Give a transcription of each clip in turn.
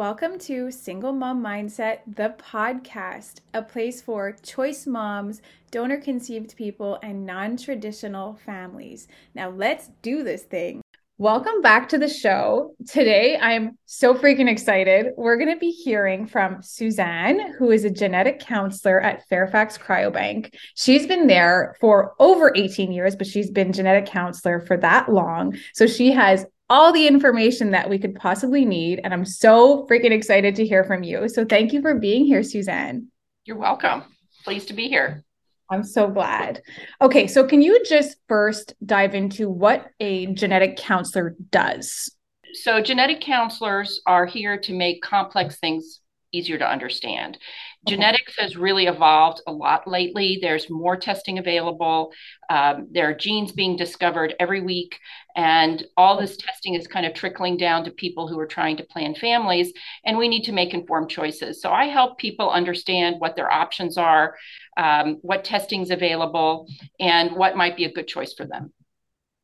welcome to Single Mom Mindset, the podcast, a place for choice moms, donor conceived people, and non traditional families. Now, let's do this thing. Welcome back to the show. Today, I'm so freaking excited. We're going to be hearing from Suzanne, who is a genetic counselor at Fairfax Cryobank. She's been there for over 18 years, but she's been genetic counselor for that long. So she has all the information that we could possibly need. And I'm so freaking excited to hear from you. So thank you for being here, Suzanne. You're welcome. Pleased to be here. I'm so glad. Okay, so can you just first dive into what a genetic counselor does? So, genetic counselors are here to make complex things easier to understand. Genetics has really evolved a lot lately. There's more testing available. Um, there are genes being discovered every week. And all this testing is kind of trickling down to people who are trying to plan families. And we need to make informed choices. So I help people understand what their options are, um, what testing is available, and what might be a good choice for them.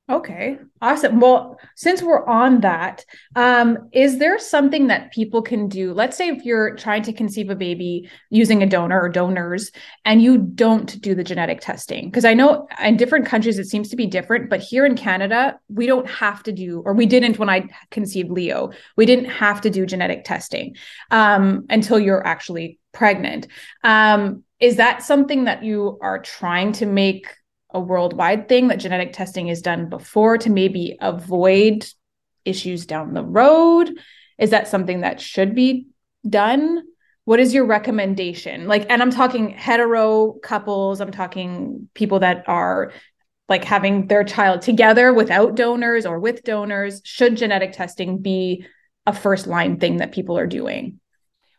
Okay, awesome. Well, since we're on that, um, is there something that people can do? Let's say if you're trying to conceive a baby using a donor or donors and you don't do the genetic testing, because I know in different countries it seems to be different, but here in Canada, we don't have to do, or we didn't when I conceived Leo, we didn't have to do genetic testing um, until you're actually pregnant. Um, is that something that you are trying to make a worldwide thing that genetic testing is done before to maybe avoid issues down the road? Is that something that should be done? What is your recommendation? Like, and I'm talking hetero couples, I'm talking people that are like having their child together without donors or with donors. Should genetic testing be a first line thing that people are doing?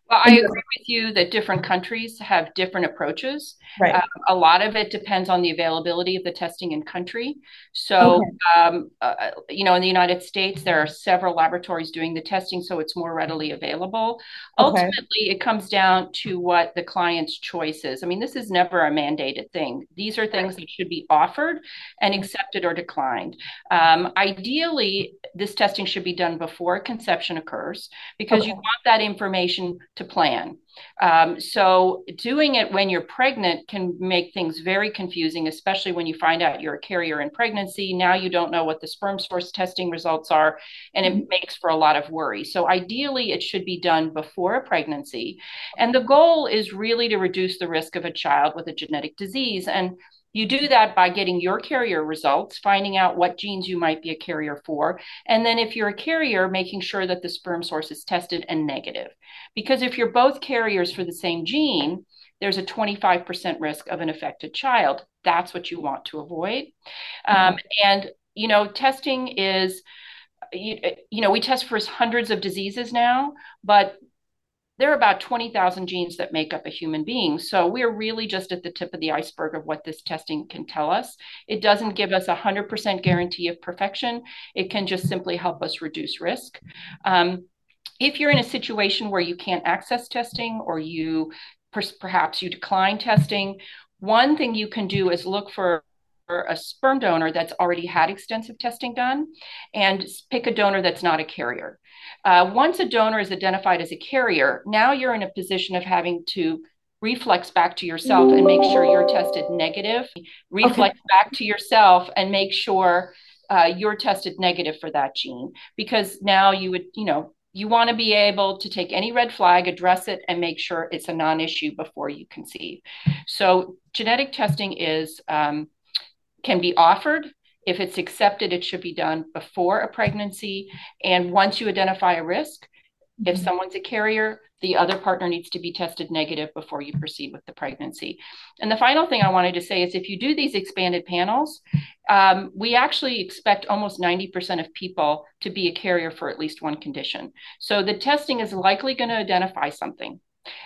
Well, I agree with you that different countries have different approaches. Right. Um, a lot of it depends on the availability of the testing in country. So, okay. um, uh, you know, in the United States, there are several laboratories doing the testing, so it's more readily available. Okay. Ultimately, it comes down to what the client's choice is. I mean, this is never a mandated thing. These are things that should be offered and accepted or declined. Um, ideally, this testing should be done before conception occurs because okay. you want that information to plan. Um, so doing it when you're pregnant can make things very confusing, especially when you find out you're a carrier in pregnancy. Now you don't know what the sperm source testing results are, and it mm-hmm. makes for a lot of worry. So ideally, it should be done before a pregnancy. And the goal is really to reduce the risk of a child with a genetic disease. And you do that by getting your carrier results, finding out what genes you might be a carrier for. And then, if you're a carrier, making sure that the sperm source is tested and negative. Because if you're both carriers for the same gene, there's a 25% risk of an affected child. That's what you want to avoid. Um, mm-hmm. Um, and, you know, testing is, you, you know, we test for hundreds of diseases now, but there are about 20,000 genes that make up a human being. So we're really just at the tip of the iceberg of what this testing can tell us. It doesn't give us a 100% guarantee of perfection. It can just simply help us reduce risk. Um, if you're in a situation where you can't access testing or you perhaps you decline testing, one thing you can do is look for a sperm donor that's already had extensive testing done and pick a donor that's not a carrier. Uh, once a donor is identified as a carrier, now you're in a position of having to reflex back to yourself and make sure you're tested negative, reflex okay. back to yourself and make sure uh, you're tested negative for that gene because now you would, you know, you want to be able to take any red flag, address it, and make sure it's a non issue before you conceive. So, genetic testing is um, can be offered. If it's accepted, it should be done before a pregnancy. And once you identify a risk, mm-hmm. if someone's a carrier, the other partner needs to be tested negative before you proceed with the pregnancy. And the final thing I wanted to say is if you do these expanded panels, um, we actually expect almost 90% of people to be a carrier for at least one condition. So the testing is likely going to identify something.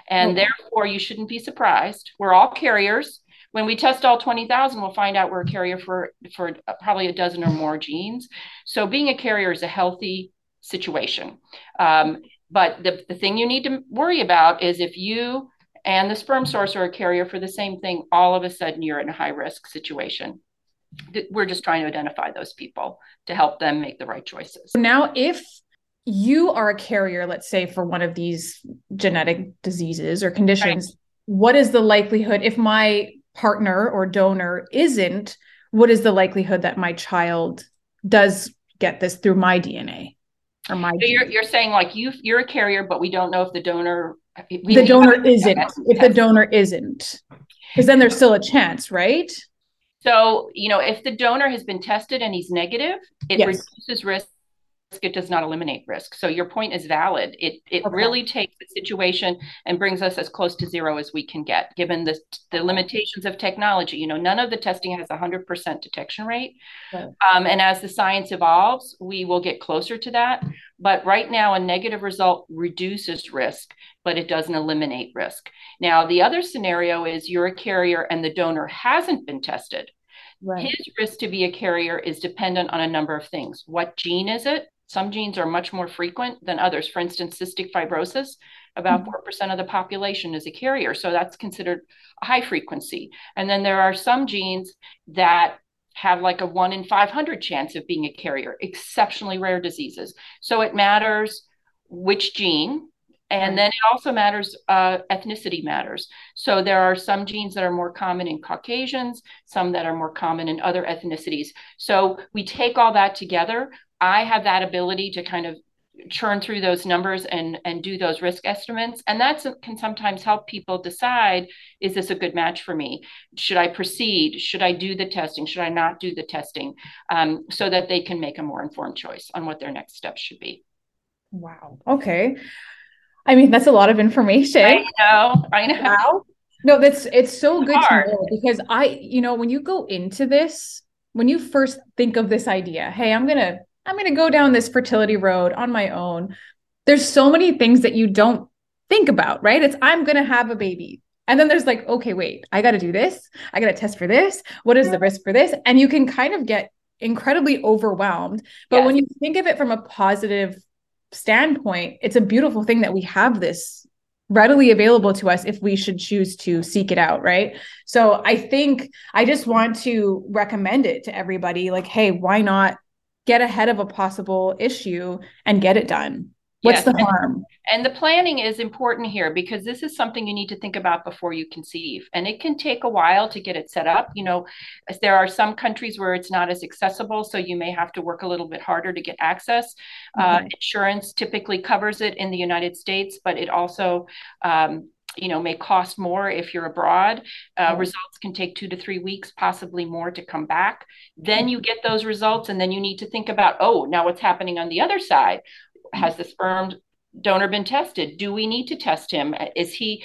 And therefore, you shouldn't be surprised. We're all carriers. When we test all 20,000, we'll find out we're a carrier for, for probably a dozen or more genes. So being a carrier is a healthy situation. Um, but the, the thing you need to worry about is if you and the sperm source are a carrier for the same thing, all of a sudden you're in a high risk situation. We're just trying to identify those people to help them make the right choices. Now, if you are a carrier, let's say, for one of these genetic diseases or conditions, right. what is the likelihood if my partner or donor isn't, what is the likelihood that my child does get this through my DNA or my? So you're, you're saying like you you're a carrier, but we don't know if the donor the donor isn't if the donor isn't because then there's still a chance, right? So you know if the donor has been tested and he's negative, it yes. reduces risk it does not eliminate risk. So your point is valid. It it okay. really takes the situation and brings us as close to zero as we can get, given the the limitations of technology. You know, none of the testing has a hundred percent detection rate, right. um, and as the science evolves, we will get closer to that. But right now, a negative result reduces risk, but it doesn't eliminate risk. Now, the other scenario is you're a carrier and the donor hasn't been tested. Right. His risk to be a carrier is dependent on a number of things. What gene is it? Some genes are much more frequent than others. For instance, cystic fibrosis, about mm-hmm. 4% of the population is a carrier. So that's considered a high frequency. And then there are some genes that have like a one in 500 chance of being a carrier, exceptionally rare diseases. So it matters which gene. And then it also matters, uh, ethnicity matters. So there are some genes that are more common in Caucasians, some that are more common in other ethnicities. So we take all that together. I have that ability to kind of churn through those numbers and and do those risk estimates. And that can sometimes help people decide is this a good match for me? Should i proceed? Should i do the testing? Should i not do the testing? Um, so that they can make a more informed choice on what their next steps should be. Wow. Okay i mean that's a lot of information i know i know wow. no that's it's so it's good hard. to know because i you know when you go into this when you first think of this idea hey i'm gonna I'm going to go down this fertility road on my own. There's so many things that you don't think about, right? It's I'm going to have a baby. And then there's like, okay, wait, I got to do this. I got to test for this. What is the risk for this? And you can kind of get incredibly overwhelmed. But yes. when you think of it from a positive standpoint, it's a beautiful thing that we have this readily available to us if we should choose to seek it out, right? So I think I just want to recommend it to everybody like, hey, why not get ahead of a possible issue and get it done. What's yes. the harm? And the planning is important here because this is something you need to think about before you conceive. And it can take a while to get it set up. You know, there are some countries where it's not as accessible, so you may have to work a little bit harder to get access. Uh, mm-hmm. Uh, insurance typically covers it in the United States, but it also um, you know may cost more if you're abroad uh, results can take two to three weeks possibly more to come back then you get those results and then you need to think about oh now what's happening on the other side has the sperm donor been tested do we need to test him is he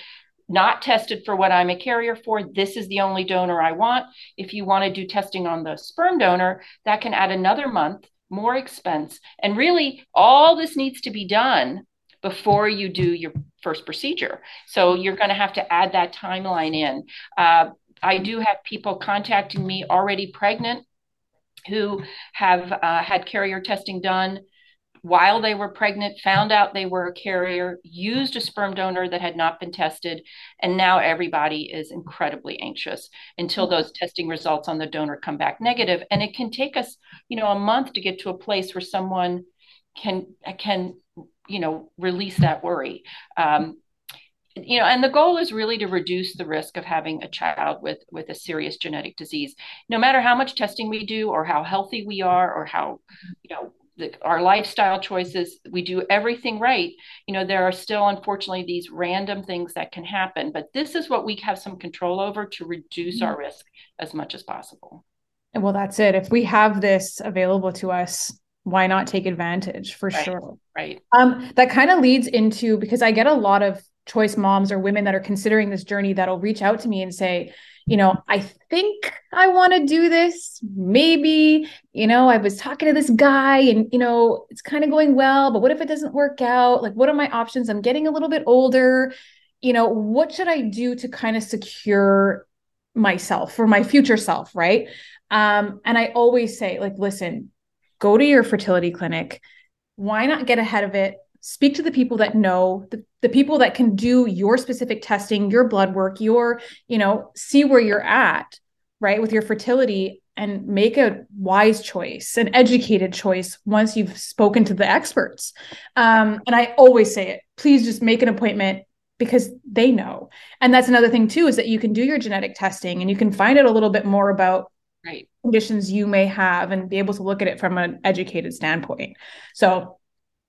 not tested for what I'm a carrier for. This is the only donor I want. If you want to do testing on the sperm donor, that can add another month, more expense. And really, all this needs to be done before you do your first procedure. So you're going to have to add that timeline in. Uh, I do have people contacting me already pregnant who have uh, had carrier testing done while they were pregnant, found out they were a carrier, used a sperm donor that had not been tested, and now everybody is incredibly anxious until those testing results on the donor come back negative. And it can take us, you know, a month to get to a place where someone can can you know release that worry. Um, you know and the goal is really to reduce the risk of having a child with with a serious genetic disease. No matter how much testing we do or how healthy we are or how you know our lifestyle choices we do everything right. You know there are still unfortunately these random things that can happen but this is what we have some control over to reduce mm-hmm. our risk as much as possible. Well that's it. If we have this available to us why not take advantage for right, sure? Right. Um that kind of leads into because i get a lot of choice moms or women that are considering this journey that'll reach out to me and say you know i think i want to do this. Maybe you know i was talking to this guy and you know it's kind of going well but what if it doesn't work out? Like what are my options? I'm getting a little bit older. You know what should i do to kind of secure myself for my future self right? Um and i always say like listen go to your fertility clinic. Why not get ahead of it? Speak to the people that know, the, the people that can do your specific testing, your blood work, your, you know, see where you're at, right, with your fertility and make a wise choice, an educated choice once you've spoken to the experts. Um, and I always say it please just make an appointment because they know. And that's another thing, too, is that you can do your genetic testing and you can find out a little bit more about right. conditions you may have and be able to look at it from an educated standpoint. So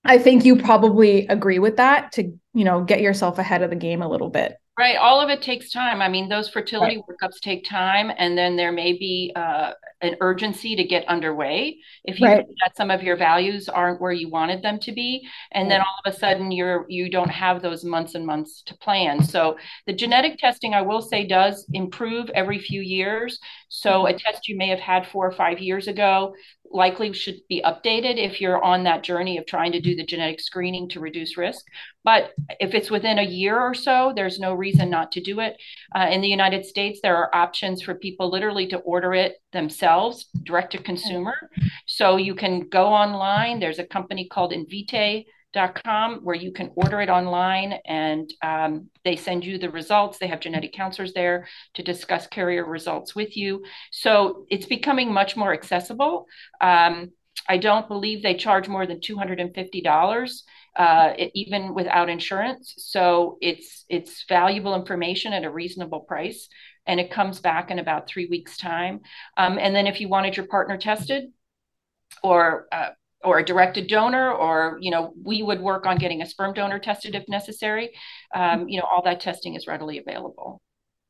I think you probably agree with that to, you know, get yourself ahead of the game a little bit. Right. All of it takes time. I mean, those fertility right. workups take time, and then there may be uh, an urgency to get underway if you right. that some of your values aren't where you wanted them to be, and then all of a sudden you're you don't have those months and months to plan. So the genetic testing, I will say, does improve every few years. So a test you may have had four or five years ago likely should be updated if you're on that journey of trying to do the genetic screening to reduce risk. But if it's within a year or so, there's no reason not to do it. Uh, in the United States, there are options for people literally to order it themselves, direct to consumer. So you can go online. There's a company called Invitae com where you can order it online and um, they send you the results. They have genetic counselors there to discuss carrier results with you. So it's becoming much more accessible. Um, I don't believe they charge more than $250. Uh, even without insurance. So it's it's valuable information at a reasonable price, and it comes back in about three weeks' time. Um, and then if you wanted your partner tested, or uh, or a directed donor or you know we would work on getting a sperm donor tested if necessary. Um, you know all that testing is readily available.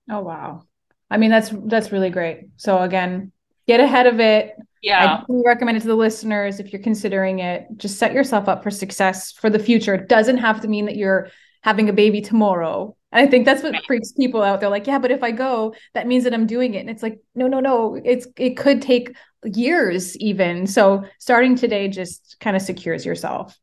Oh wow. I mean that's that's really great. So again get ahead of it. Yeah. I recommend it to the listeners if you're considering it. Just set yourself up for success for the future. It doesn't have to mean that you're having a baby tomorrow I think that's what freaks people out. They're like, yeah, but if I go, that means that I'm doing it. And it's like, no, no, no. It's it could take years even. So starting today just kind of secures yourself.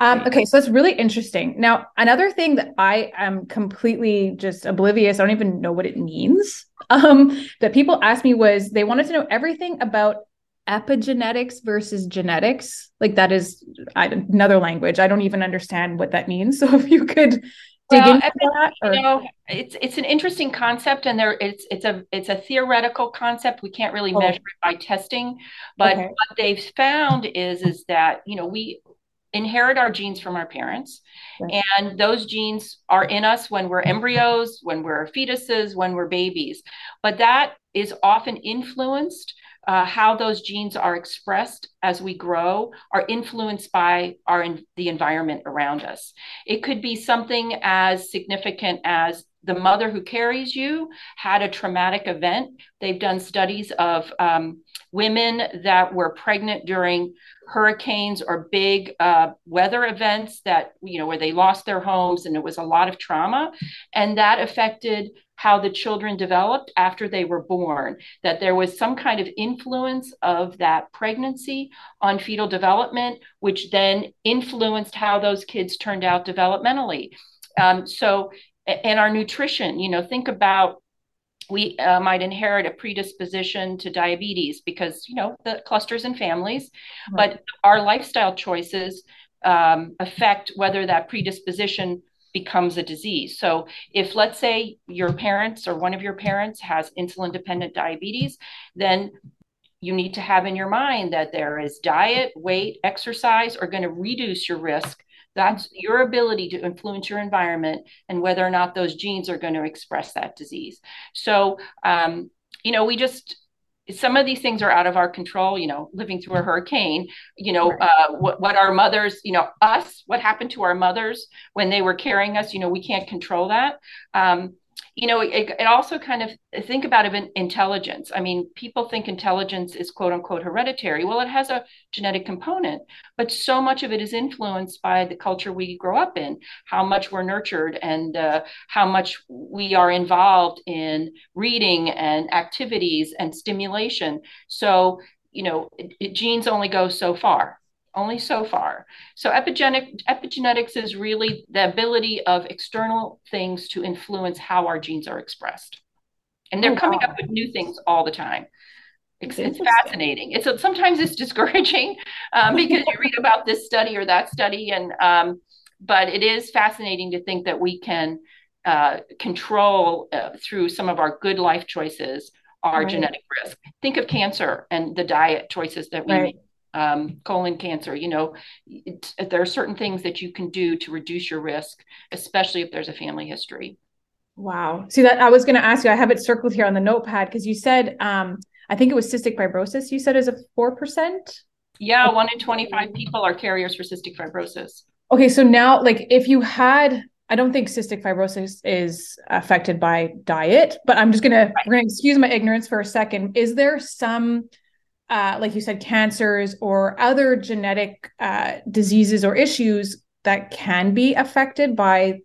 Um, okay, so that's really interesting. Now, another thing that I am completely just oblivious, I don't even know what it means, um, that people asked me was they wanted to know everything about epigenetics versus genetics. Like that is another language. I don't even understand what that means. So if you could dig well, into that? Or? You know, it's it's an interesting concept, and there it's it's a it's a theoretical concept. We can't really oh. measure it by testing, but okay. what they've found is is that you know we inherit our genes from our parents and those genes are in us when we're embryos when we're fetuses when we're babies but that is often influenced uh, how those genes are expressed as we grow are influenced by our the environment around us. It could be something as significant as the mother who carries you had a traumatic event. They've done studies of um, women that were pregnant during hurricanes or big uh, weather events that you know where they lost their homes and it was a lot of trauma and that affected how the children developed after they were born that there was some kind of influence of that pregnancy on fetal development which then influenced how those kids turned out developmentally um, so and our nutrition you know think about we uh, might inherit a predisposition to diabetes because you know the clusters and families right. but our lifestyle choices um, affect whether that predisposition becomes a disease so if let's say your parents or one of your parents has insulin dependent diabetes then you need to have in your mind that there is diet weight exercise are going to reduce your risk that's your ability to influence your environment and whether or not those genes are going to express that disease. So, um, you know, we just, some of these things are out of our control, you know, living through a hurricane, you know, uh, what, what our mothers, you know, us, what happened to our mothers when they were carrying us, you know, we can't control that. Um, you know, it, it also kind of think about intelligence. I mean, people think intelligence is quote unquote hereditary. Well, it has a genetic component, but so much of it is influenced by the culture we grow up in, how much we're nurtured, and uh, how much we are involved in reading and activities and stimulation. So, you know, it, it, genes only go so far only so far. So epigenetic, epigenetics is really the ability of external things to influence how our genes are expressed. And they're oh, coming wow. up with new things all the time. It's, it's fascinating. It's sometimes it's discouraging um, because you read about this study or that study, and um, but it is fascinating to think that we can uh, control uh, through some of our good life choices our right. genetic risk. Think of cancer and the diet choices that we right. make. Um, colon cancer, you know, there are certain things that you can do to reduce your risk, especially if there's a family history. Wow. See that I was going to ask you. I have it circled here on the notepad because you said um, I think it was cystic fibrosis. You said is a four percent. Yeah, one in twenty-five people are carriers for cystic fibrosis. Okay, so now, like, if you had, I don't think cystic fibrosis is affected by diet, but I'm just gonna right. gonna excuse my ignorance for a second. Is there some uh, like you said, cancers or other genetic uh, diseases or issues that can be affected by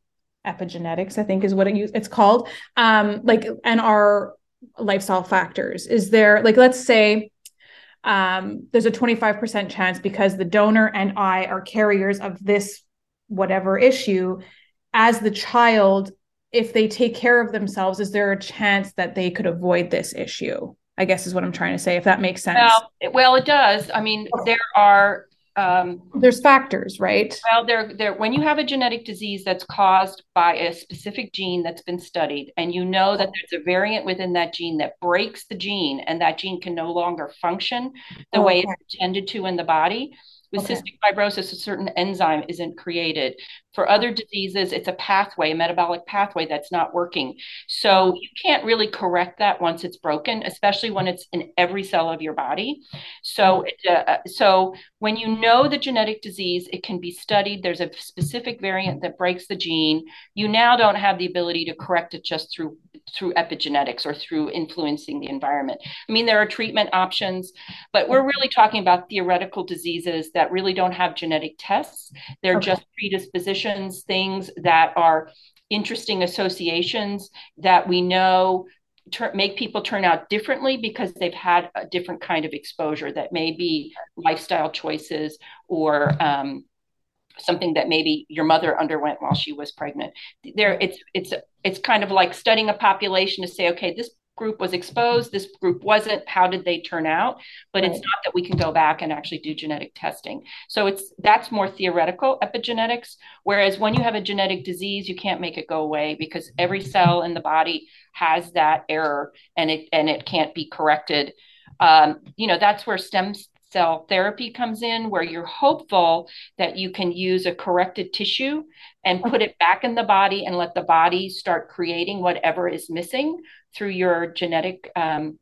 epigenetics i think is what it, it's called. Um like and our lifestyle factors. Is there like let's say um there's a 25% chance because the donor and i are carriers of this whatever issue as the child if they take care of themselves is there a chance that they could avoid this issue i guess is what i'm trying to say if that makes sense. Well, well it does. I mean there are um, there's factors right? well there there when you have a genetic disease that's caused by a specific gene that's been studied and you know that there's a variant within that gene that breaks the gene and that gene can no longer function the oh, way it's intended to in the body with okay. cystic fibrosis, a certain enzyme isn't created. For other diseases, it's a pathway, a metabolic pathway that's not working. So you can't really correct that once it's broken, especially when it's in every cell of your body. So, uh, uh, so when you know the genetic disease, it can be studied. There's a specific variant that breaks the gene. You now don't have the ability to correct it just through through epigenetics or through influencing the environment. I mean, there are treatment options, but we're really talking about theoretical diseases that really don't have genetic tests. They're okay. just predispositions, things that are interesting associations that we know make people turn out differently because they've had a different kind of exposure that may be lifestyle choices or um, something that maybe your mother underwent while she was pregnant. There it's it's it's kind of like studying a population to say okay this group was exposed this group wasn't how did they turn out? But right. it's not that we can go back and actually do genetic testing. So it's that's more theoretical epigenetics whereas when you have a genetic disease you can't make it go away because every cell in the body has that error and it and it can't be corrected. Um, you know that's where stem cell therapy comes in, where you're hopeful that you can use a corrected tissue and put it back in the body and let the body start creating whatever is missing through your genetic um,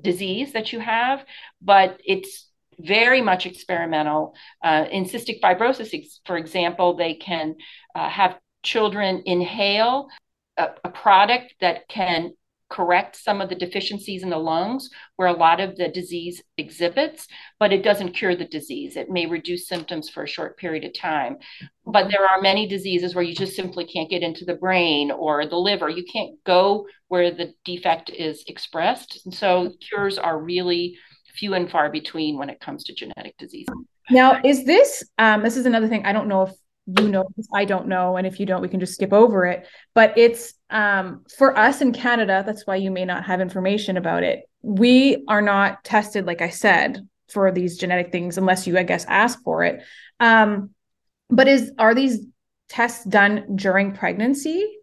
disease that you have. But it's very much experimental. Uh, in cystic fibrosis, for example, they can uh, have children inhale a, a product that can correct some of the deficiencies in the lungs where a lot of the disease exhibits, but it doesn't cure the disease. It may reduce symptoms for a short period of time. But there are many diseases where you just simply can't get into the brain or the liver. You can't go where the defect is expressed. And so cures are really few and far between when it comes to genetic disease. Now, is this um, this is another thing I don't know if you know i don't know and if you don't we can just skip over it. But it's um, for us in canada that's why you may not have information about it. We are not tested like i said for these genetic things unless you i guess ask for it. Um, but is are these tests done during pregnancy?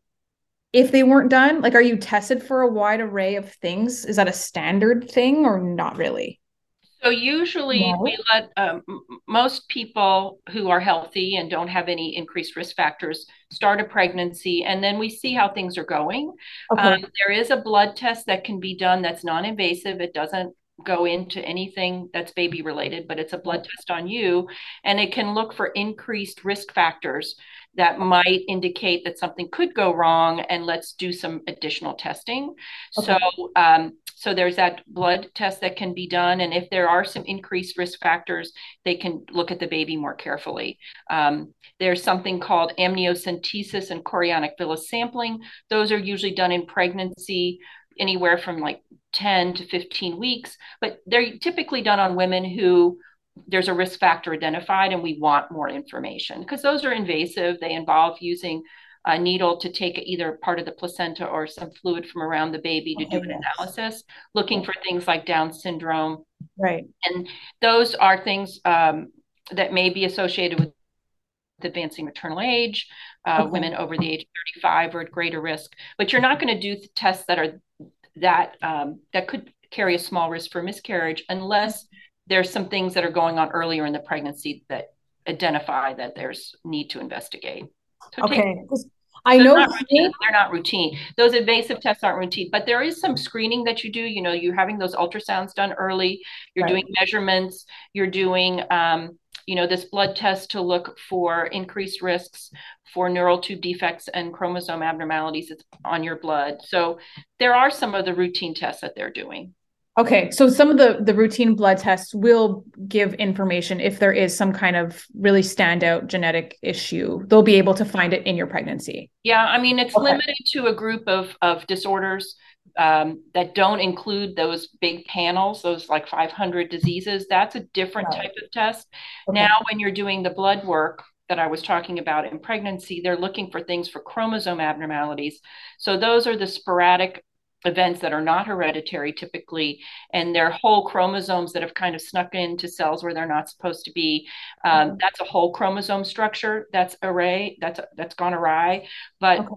If they weren't done like are you tested for a wide array of things? Is that a standard thing or not really so usually no. we let um, most people who are healthy and don't have any increased risk factors start a pregnancy, and then we see how things are going. Okay. Um, there is a blood test that can be done that's non-invasive. It doesn't go into anything that's baby related, but it's a blood test on you, and it can look for increased risk factors that might indicate that something could go wrong and let's do some additional testing. Okay. so um, so there's that blood test that can be done and if there are some increased risk factors they can look at the baby more carefully. Um, there's something called amniocentesis and chorionic villus sampling. Those are usually done in pregnancy anywhere from like 10 to 15 weeks but they're typically done on women who there's a risk factor identified and we want more information because those are invasive. They involve using a needle to take either part of the placenta or some fluid from around the baby to do an analysis, looking for things like Down syndrome. Right. And those are things um, that may be associated with advancing maternal age. Uh, okay. Women over the age of 35 are at greater risk, but you're not going to do tests that are that um, that could carry a small risk for miscarriage unless there's some things that are going on earlier in the pregnancy that identify that there's need to investigate. So okay. Take, I know not routine, they're not routine. Those invasive tests aren't routine, but there is some screening that you do. You know, you're having those ultrasounds done early. You're right. doing measurements. You're doing, um, you know, this blood test to look for increased risks for neural tube defects and chromosome abnormalities that's on your blood. So there are some of the routine tests that they're doing. Okay, so some of the the routine blood tests will give information if there is some kind of really standout genetic issue. They'll be able to find it in your pregnancy. Yeah, I mean it's okay. limited to a group of of disorders um, that don't include those big panels, those like 500 diseases. That's a different right. type of test. Okay. Now, when you're doing the blood work, that I was talking about in pregnancy, they're looking for things for chromosome abnormalities. So those are the sporadic events that are not hereditary typically and they're whole chromosomes that have kind of snuck into cells where they're not supposed to be um, mm-hmm. that's a whole chromosome structure that's array that's that's gone awry but okay.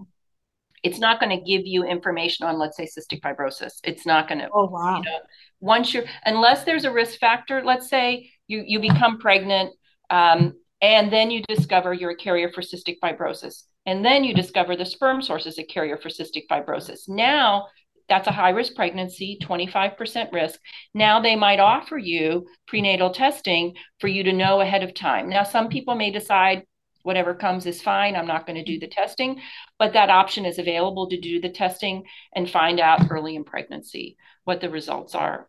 It's not going to give you information on let's say cystic fibrosis it's not going to oh wow you know, once you're unless there's a risk factor let's say you you become pregnant um, and then you discover you're a carrier for cystic fibrosis and then you discover the sperm source is a carrier for cystic fibrosis now that's a high risk pregnancy, 25% risk. Now they might offer you prenatal testing for you to know ahead of time. Now, some people may decide whatever comes is fine. I'm not going to do mm-hmm. the testing, but that option is available to do the testing and find out early in pregnancy what the results are.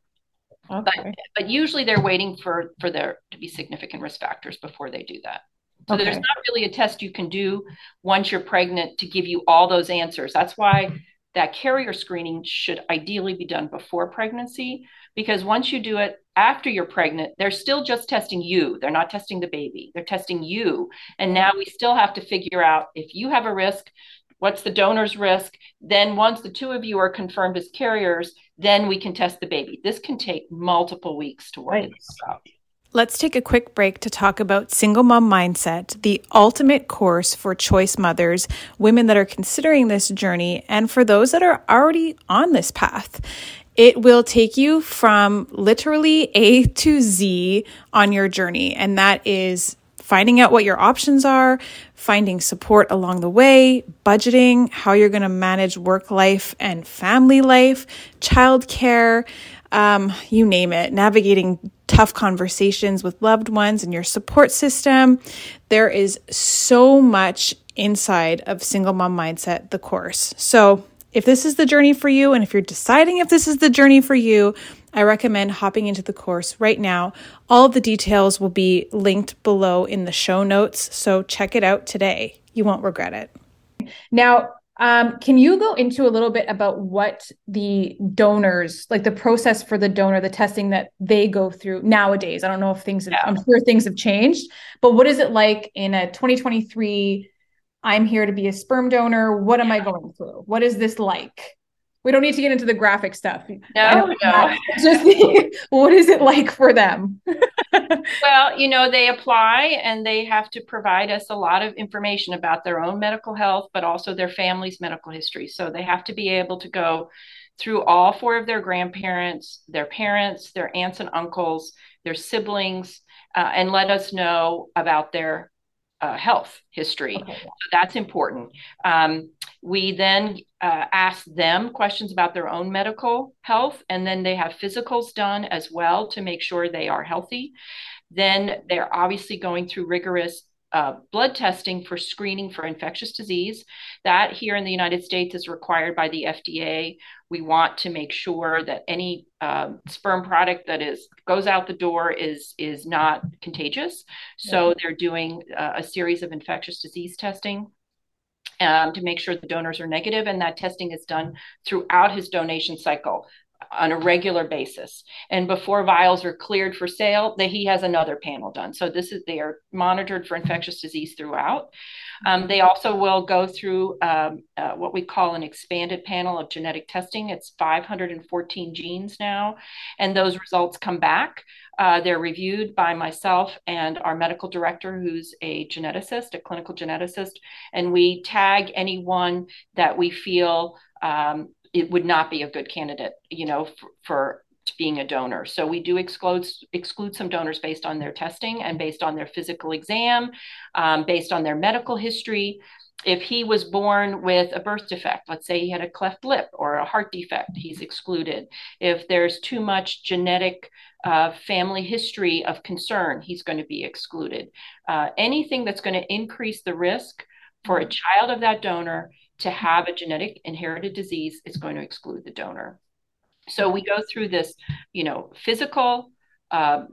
Okay. But, but usually they're waiting for, for there to be significant risk factors before they do that. So okay. there's not really a test you can do once you're pregnant to give you all those answers. That's why that carrier screening should ideally be done before pregnancy because once you do it after you're pregnant, they're still just testing you. They're not testing the baby, they're testing you. And now we still have to figure out if you have a risk, what's the donor's risk. Then, once the two of you are confirmed as carriers, then we can test the baby. This can take multiple weeks to work out. Let's take a quick break to talk about Single Mom Mindset, the ultimate course for choice mothers, women that are considering this journey, and for those that are already on this path. It will take you from literally A to Z on your journey, and that is finding out what your options are, finding support along the way, budgeting, how you're going to manage work life and family life, childcare, um, you name it, navigating tough conversations with loved ones and your support system. There is so much inside of Single Mom Mindset, the course. So, if this is the journey for you, and if you're deciding if this is the journey for you, I recommend hopping into the course right now. All of the details will be linked below in the show notes. So, check it out today. You won't regret it. Now, um, can you go into a little bit about what the donors, like the process for the donor, the testing that they go through nowadays? I don't know if things, have, yeah. I'm sure things have changed, but what is it like in a 2023? I'm here to be a sperm donor. What am I going through? What is this like? We don't need to get into the graphic stuff. No, no. Just what is it like for them? well, you know, they apply and they have to provide us a lot of information about their own medical health, but also their family's medical history. So they have to be able to go through all four of their grandparents, their parents, their aunts and uncles, their siblings, uh, and let us know about their uh, health history. Okay. So that's important. Um, we then uh, ask them questions about their own medical health, and then they have physicals done as well to make sure they are healthy. Then they're obviously going through rigorous uh, blood testing for screening for infectious disease. That here in the United States is required by the FDA. We want to make sure that any um, sperm product that is goes out the door is is not contagious. So they're doing uh, a series of infectious disease testing. Um, to make sure the donors are negative, and that testing is done throughout his donation cycle on a regular basis. And before vials are cleared for sale, that he has another panel done. So this is they are monitored for infectious disease throughout. Um, they also will go through um, uh, what we call an expanded panel of genetic testing. It's 514 genes now, and those results come back. Uh, they're reviewed by myself and our medical director, who's a geneticist, a clinical geneticist, and we tag anyone that we feel um, it would not be a good candidate, you know, for, for being a donor. So we do exclude exclude some donors based on their testing and based on their physical exam, um, based on their medical history. If he was born with a birth defect, let's say he had a cleft lip or a heart defect, he's excluded. If there's too much genetic uh, family history of concern, he's going to be excluded. Uh, anything that's going to increase the risk for a mm-hmm. child of that donor to have a genetic inherited disease is going to exclude the donor. So we go through this, you know, physical, uh,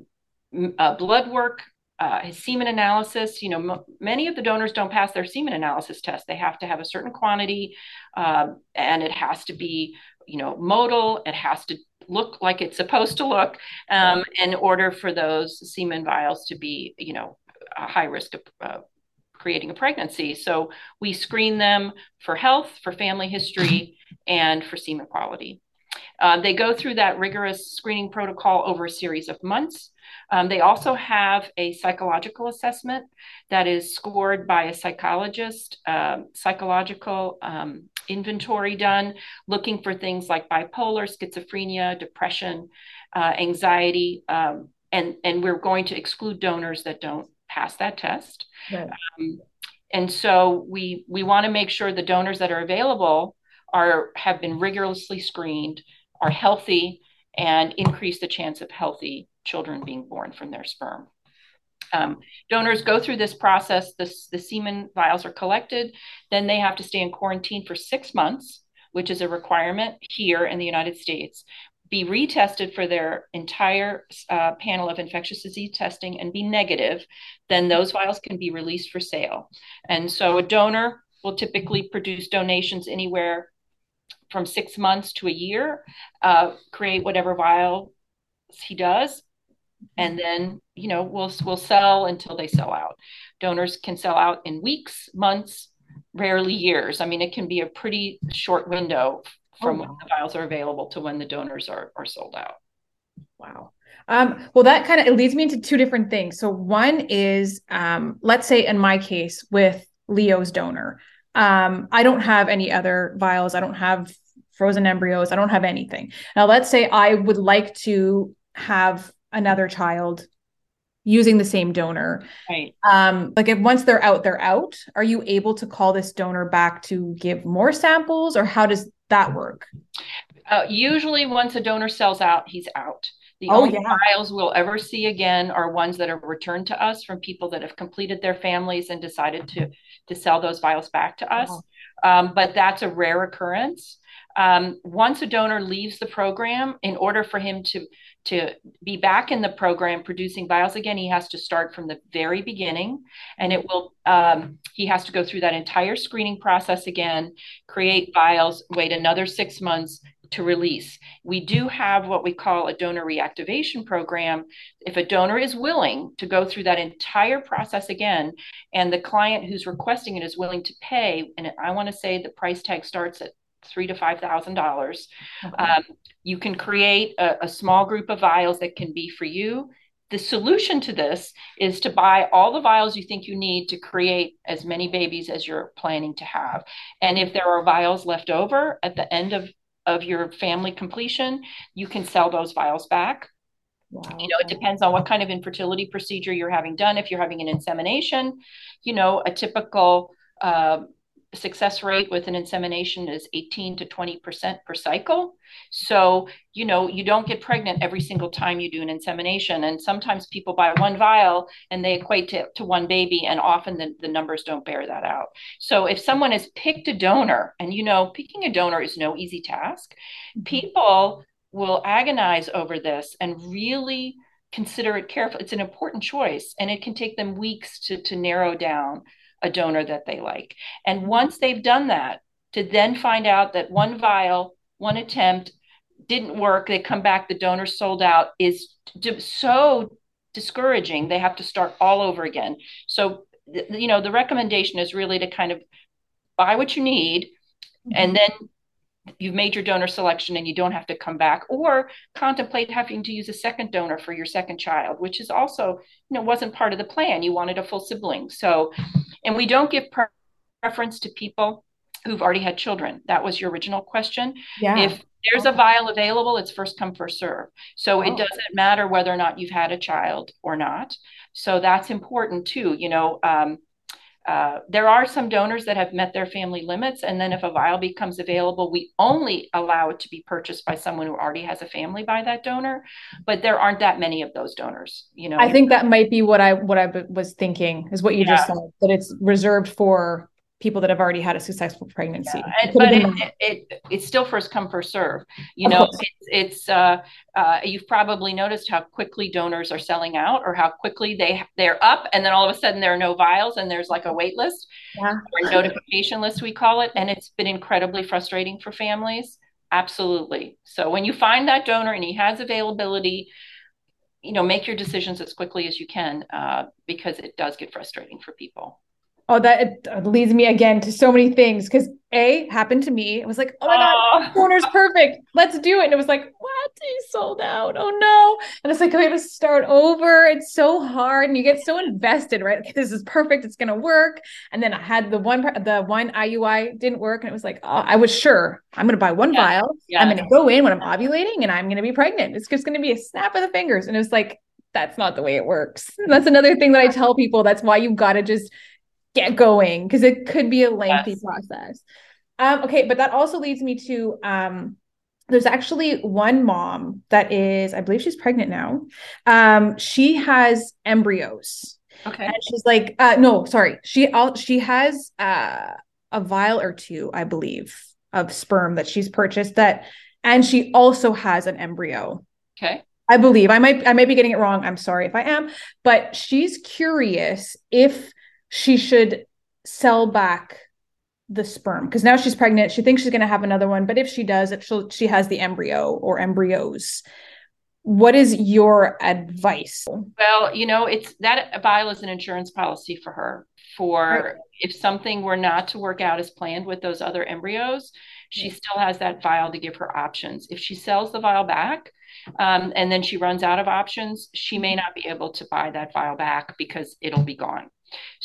uh, blood work, uh, semen analysis. You know, m- many of the donors don't pass their semen analysis test. They have to have a certain quantity, um, and it has to be, you know, motile. It has to look like it's supposed to look um, in order for those semen vials to be, you know, a high risk of uh, creating a pregnancy. So we screen them for health, for family history, and for semen quality. Uh, they go through that rigorous screening protocol over a series of months. Um, they also have a psychological assessment that is scored by a psychologist, um, psychological um, inventory done, looking for things like bipolar, schizophrenia, depression, uh, anxiety, um, and, and we're going to exclude donors that don't pass that test. Right. Um, and so we we want to make sure the donors that are available are have been rigorously screened, are healthy, and increase the chance of healthy children being born from their sperm. Um, donors go through this process. The, the semen vials are collected. Then they have to stay in quarantine for six months, which is a requirement here in the United States. Be retested for their entire uh, panel of infectious disease testing and be negative, then those vials can be released for sale. And so a donor will typically produce donations anywhere from six months to a year, uh, create whatever vials he does, and then you know we'll we'll sell until they sell out. Donors can sell out in weeks, months, rarely years. I mean, it can be a pretty short window from oh, wow. when the vials are available to when the donors are are sold out. Wow. Um, well, that kind of it leads me into two different things. So one is, um, let's say in my case with Leo's donor, um, I don't have any other vials. I don't have frozen embryos. I don't have anything. Now, let's say I would like to have another child using the same donor. Right. Um, like if once they're out, they're out. Are you able to call this donor back to give more samples, or how does that work? Uh, usually, once a donor sells out, he's out. The oh, only yeah. files we'll ever see again are ones that are returned to us from people that have completed their families and decided to to sell those files back to us. Oh. Um, but that's a rare occurrence. Um, once a donor leaves the program, in order for him to to be back in the program producing vials again, he has to start from the very beginning, and it will um, he has to go through that entire screening process again, create vials, wait another six months to release. We do have what we call a donor reactivation program. If a donor is willing to go through that entire process again, and the client who's requesting it is willing to pay, and I want to say the price tag starts at three to five thousand dollars. Um, you can create a, a small group of vials that can be for you. The solution to this is to buy all the vials you think you need to create as many babies as you're planning to have. And if there are vials left over at the end of, of your family completion, you can sell those vials back. Wow. You know, it depends on what kind of infertility procedure you're having done. If you're having an insemination, you know, a typical uh, success rate with an insemination is 18 to 20% per cycle. So, you know, you don't get pregnant every single time you do an insemination. And sometimes people buy one vial and they equate to, to one baby, and often the, the numbers don't bear that out. So, if someone has picked a donor, and you know, picking a donor is no easy task, mm-hmm. people will agonize over this and really consider it careful. It's an important choice, and it can take them weeks to, to narrow down a donor that they like. And once they've done that, to then find out that one vial, one attempt didn't work, they come back, the donor sold out, is so discouraging. They have to start all over again. So, you know, the recommendation is really to kind of buy what you need mm-hmm. and then you've made your donor selection and you don't have to come back or contemplate having to use a second donor for your second child which is also you know wasn't part of the plan you wanted a full sibling so and we don't give preference to people who've already had children. That was your original question. Yeah. If there's a vial available, it's first come, first serve. So oh. it doesn't matter whether or not you've had a child or not. So that's important too. You know, um, uh, there are some donors that have met their family limits, and then if a vial becomes available, we only allow it to be purchased by someone who already has a family by that donor. But there aren't that many of those donors. You know, I think that might be what I what I was thinking is what you yeah. just said that it's reserved for people that have already had a successful pregnancy. Yeah, but it, it, it, it's still first come first serve. You know, it's, it's uh, uh, you've probably noticed how quickly donors are selling out, or how quickly they they're up, and then all of a sudden there are no vials, and there's like a wait list yeah. or notification list we call it, and it's been incredibly frustrating for families. Absolutely. So when you find that donor and he has availability, you know, make your decisions as quickly as you can uh, because it does get frustrating for people. Oh, that leads me again to so many things because A happened to me. It was like, oh my God, ah. the corner's perfect. Let's do it. And it was like, what? He's sold out. Oh no. And it's like, I have to start over. It's so hard. And you get so invested, right? Okay, this is perfect. It's gonna work. And then I had the one the one IUI didn't work. And it was like, oh, I was sure I'm gonna buy one yeah. vial. Yeah. I'm gonna go in when I'm ovulating and I'm gonna be pregnant. It's just gonna be a snap of the fingers. And it was like, that's not the way it works. And that's another thing that I tell people. That's why you've got to just get going because it could be a lengthy yes. process. Um, okay, but that also leads me to um, there's actually one mom that is, I believe she's pregnant now. Um, she has embryos. Okay. And she's like, uh, no, sorry. She all she has uh, a vial or two, I believe, of sperm that she's purchased that, and she also has an embryo. Okay. I believe I might I might be getting it wrong. I'm sorry if I am, but she's curious if she should sell back the sperm because now she's pregnant. She thinks she's going to have another one, but if she does, if she she has the embryo or embryos. What is your advice? Well, you know, it's that vial is an insurance policy for her. For right. if something were not to work out as planned with those other embryos, she still has that vial to give her options. If she sells the vial back, um, and then she runs out of options, she may mm-hmm. not be able to buy that vial back because it'll be gone.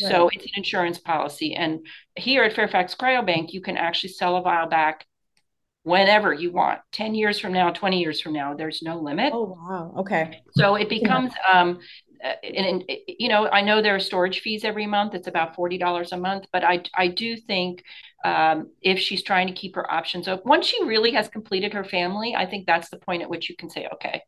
Right. So it's an insurance policy. And here at Fairfax Cryobank, you can actually sell a vial back whenever you want 10 years from now 20 years from now. There's no limit. Oh wow. Okay. So it becomes um uh, and, and, you know i know there are storage fees every month. It's about $40 a month. But i i do think um, if she's trying to keep her options open once she really has completed her family i think that's the point at which you can say okay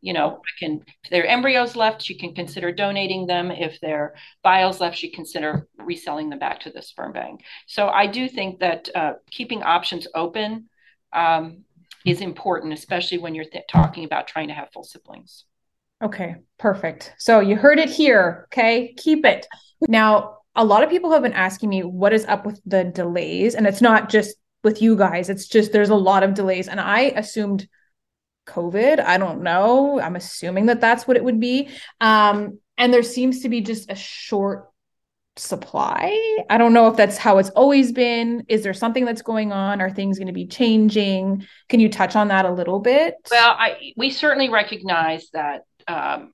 you know i can if there are embryos left she can consider donating them if there are vials left she consider reselling them back to the sperm bank so i do think that uh, keeping options open um, is important especially when you're th- talking about trying to have full siblings Okay, perfect. So you heard it here. Okay, keep it. Now, a lot of people have been asking me what is up with the delays, and it's not just with you guys, it's just there's a lot of delays. And I assumed COVID. I don't know. I'm assuming that that's what it would be. Um, and there seems to be just a short supply. I don't know if that's how it's always been. Is there something that's going on? Are things going to be changing? Can you touch on that a little bit? Well, I we certainly recognize that um,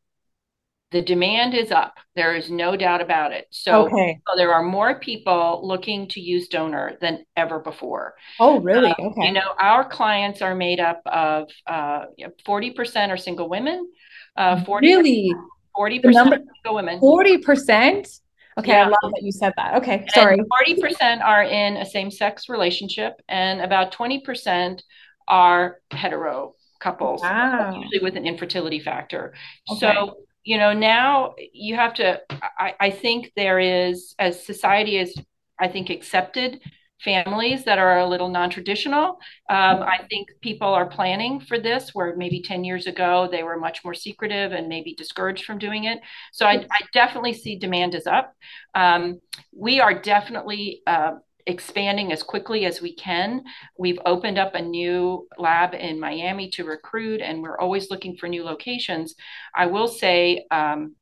the demand is up. There is no doubt about it. So, okay. so, there are more people looking to use donor than ever before. Oh, really? Uh, okay. You know, our clients are made up of uh, 40% are single women. Uh, 40 really? 40% number, single women. 40%? Okay, yeah. I love that you said that. Okay, sorry. And 40% are in a same sex relationship, and about 20% are hetero couples, wow. usually with an infertility factor. Okay. So, you know, now you have to, I, I think there is, as society is, I think, accepted families that are a little non-traditional um, i think people are planning for this where maybe 10 years ago they were much more secretive and maybe discouraged from doing it. So i, I definitely see demand is up. Um, we are definitely uh, expanding as quickly as we can. We've opened up a new lab in Miami to recruit, and we're always looking for new locations. I will say, um,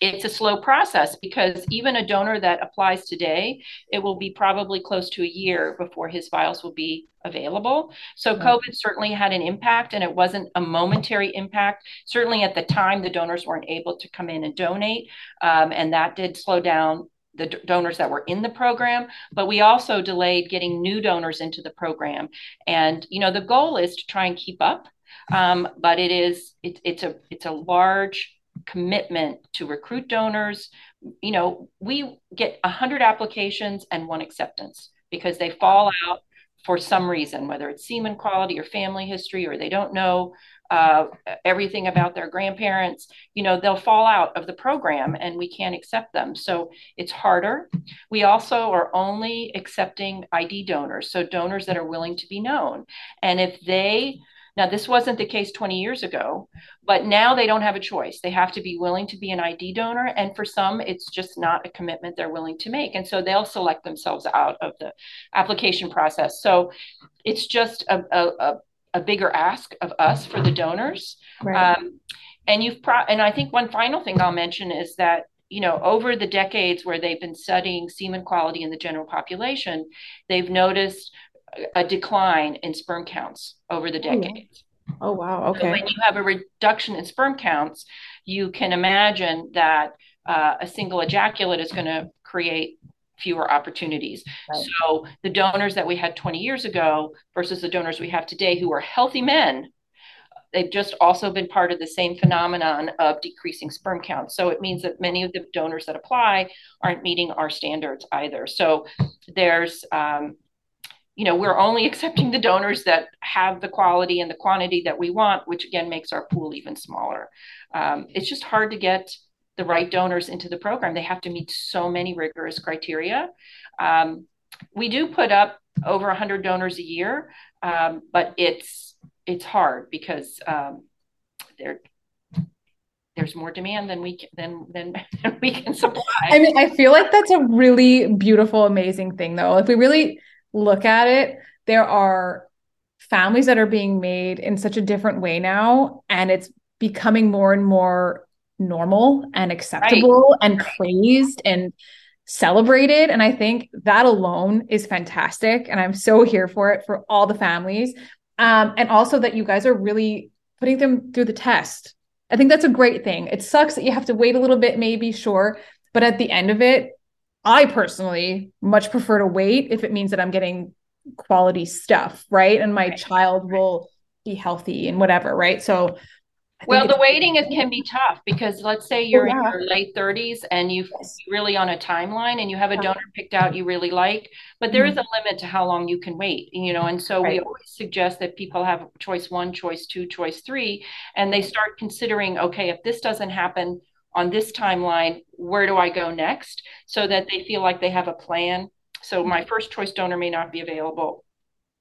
it's a slow process because even a donor that applies today, it will be probably close to a year before his vials will be available. So COVID certainly had an impact and it wasn't a momentary impact. Certainly at the time, the donors weren't able to come in and donate. Um, and that did slow down the donors that were in the program, but we also delayed getting new donors into the program. And you know, the goal is to try and keep up, um, but it is it, it's a it's a large commitment to recruit donors. You know, we get 100 applications and one acceptance because they fall out for some reason, whether it's semen quality or family history, or they don't know uh, everything about their grandparents, you know, they'll fall out of the program and we can't accept them. So it's harder. We also are only accepting ID donors, so donors that are willing to be known. And if they, now this wasn't the case 20 years ago, but now they don't have a choice. They have to be willing to be an ID donor. And for some, it's just not a commitment they're willing to make. And so they'll select themselves out of the application process. So it's just a, a, a bigger ask of us for the donors. Right. Um, and you've pro- and I think one final thing I'll mention is that you know over the decades where they've been studying semen quality in the general population, they've noticed a decline in sperm counts over the decades. Oh, wow. Okay. So when you have a reduction in sperm counts, you can imagine that uh, a single ejaculate is going to create fewer opportunities. Right. So the donors that we had 20 years ago versus the donors we have today who are healthy men, they've just also been part of the same phenomenon of decreasing sperm count. So it means that many of the donors that apply aren't meeting our standards either. So there's um, you know, we're only accepting the donors that have the quality and the quantity that we want, which again makes our pool even smaller. Um, it's just hard to get the right donors into the program. They have to meet so many rigorous criteria. Um, we do put up over 100 donors a year, um, but it's it's hard because um, there there's more demand than we can, than, than than we can supply. I mean, I feel like that's a really beautiful, amazing thing, though. If we really look at it, there are families that are being made in such a different way now, and it's becoming more and more normal and acceptable right. and praised and celebrated. And I think that alone is fantastic. And I'm so here for it for all the families. Um, and also that you guys are really putting them through the test. I think that's a great thing. It sucks that you have to wait a little bit, maybe, sure. But at the end of it, I personally much prefer to wait if it means that I'm getting quality stuff, right? And my right. child will be healthy and whatever, right? So well, the waiting is, can be tough because let's say you're yeah. in your late 30s and you yes. really on a timeline and you have a donor picked out you really like, but there mm-hmm. is a limit to how long you can wait, you know. And so right. we always suggest that people have choice one, choice two, choice three, and they start considering, okay, if this doesn't happen on this timeline, where do I go next? So that they feel like they have a plan. So my mm-hmm. first choice donor may not be available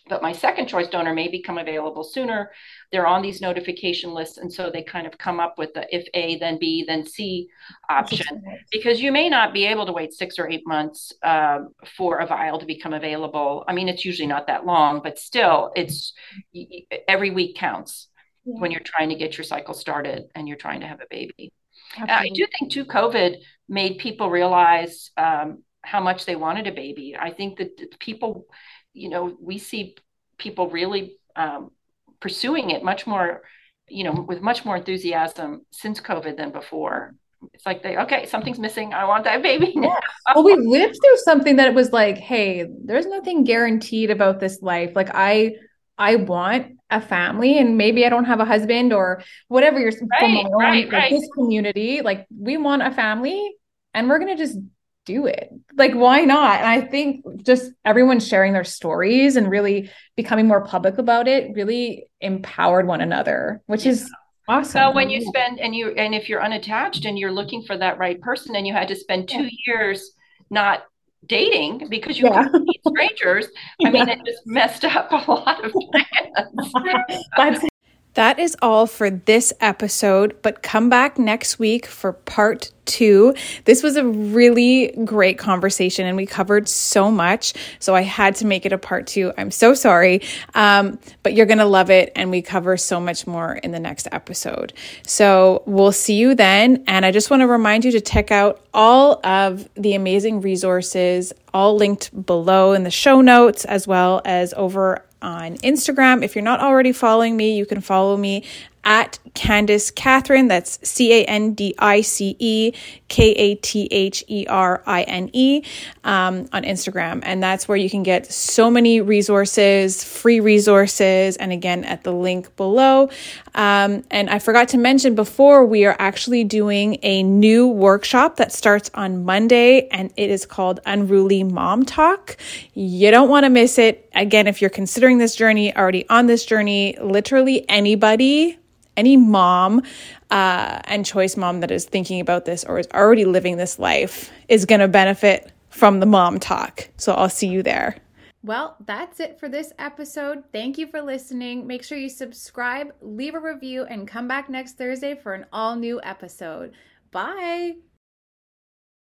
but my second choice donor may become available sooner. They're on these notification lists. And so they kind of come up with the if A, then B, then C option, because you may not be able to wait six or eight months um, for a vial to become available. I mean, it's usually not that long, but still, it's every week counts yeah. when you're trying to get your cycle started and you're trying to have a baby. I do think too, COVID made people realize um, how much they wanted a baby. I think that people you know, we see people really um, pursuing it much more, you know, with much more enthusiasm since COVID than before. It's like they okay, something's missing. I want that baby now. well, we lived through something that was like, hey, there's nothing guaranteed about this life. Like I I want a family and maybe I don't have a husband or whatever you're right, from my own, right, like right. this community. Like we want a family and we're gonna just do it. Like, why not? And I think just everyone sharing their stories and really becoming more public about it really empowered one another, which yeah. is awesome. So when you spend and you and if you're unattached and you're looking for that right person and you had to spend two years not dating because you yeah. meet strangers, I mean, it just messed up a lot of plans. That is all for this episode, but come back next week for part two. This was a really great conversation and we covered so much. So I had to make it a part two. I'm so sorry. Um, but you're going to love it. And we cover so much more in the next episode. So we'll see you then. And I just want to remind you to check out all of the amazing resources, all linked below in the show notes, as well as over on Instagram. If you're not already following me, you can follow me at Candice Katherine. That's C A N D I C E K A T H E R I N E, um, on Instagram. And that's where you can get so many resources, free resources, and again, at the link below. Um, and I forgot to mention before, we are actually doing a new workshop that starts on Monday, and it is called Unruly Mom Talk. You don't want to miss it. Again, if you're considering this journey, already on this journey, literally anybody any mom uh, and choice mom that is thinking about this or is already living this life is going to benefit from the mom talk. So I'll see you there. Well, that's it for this episode. Thank you for listening. Make sure you subscribe, leave a review, and come back next Thursday for an all new episode. Bye.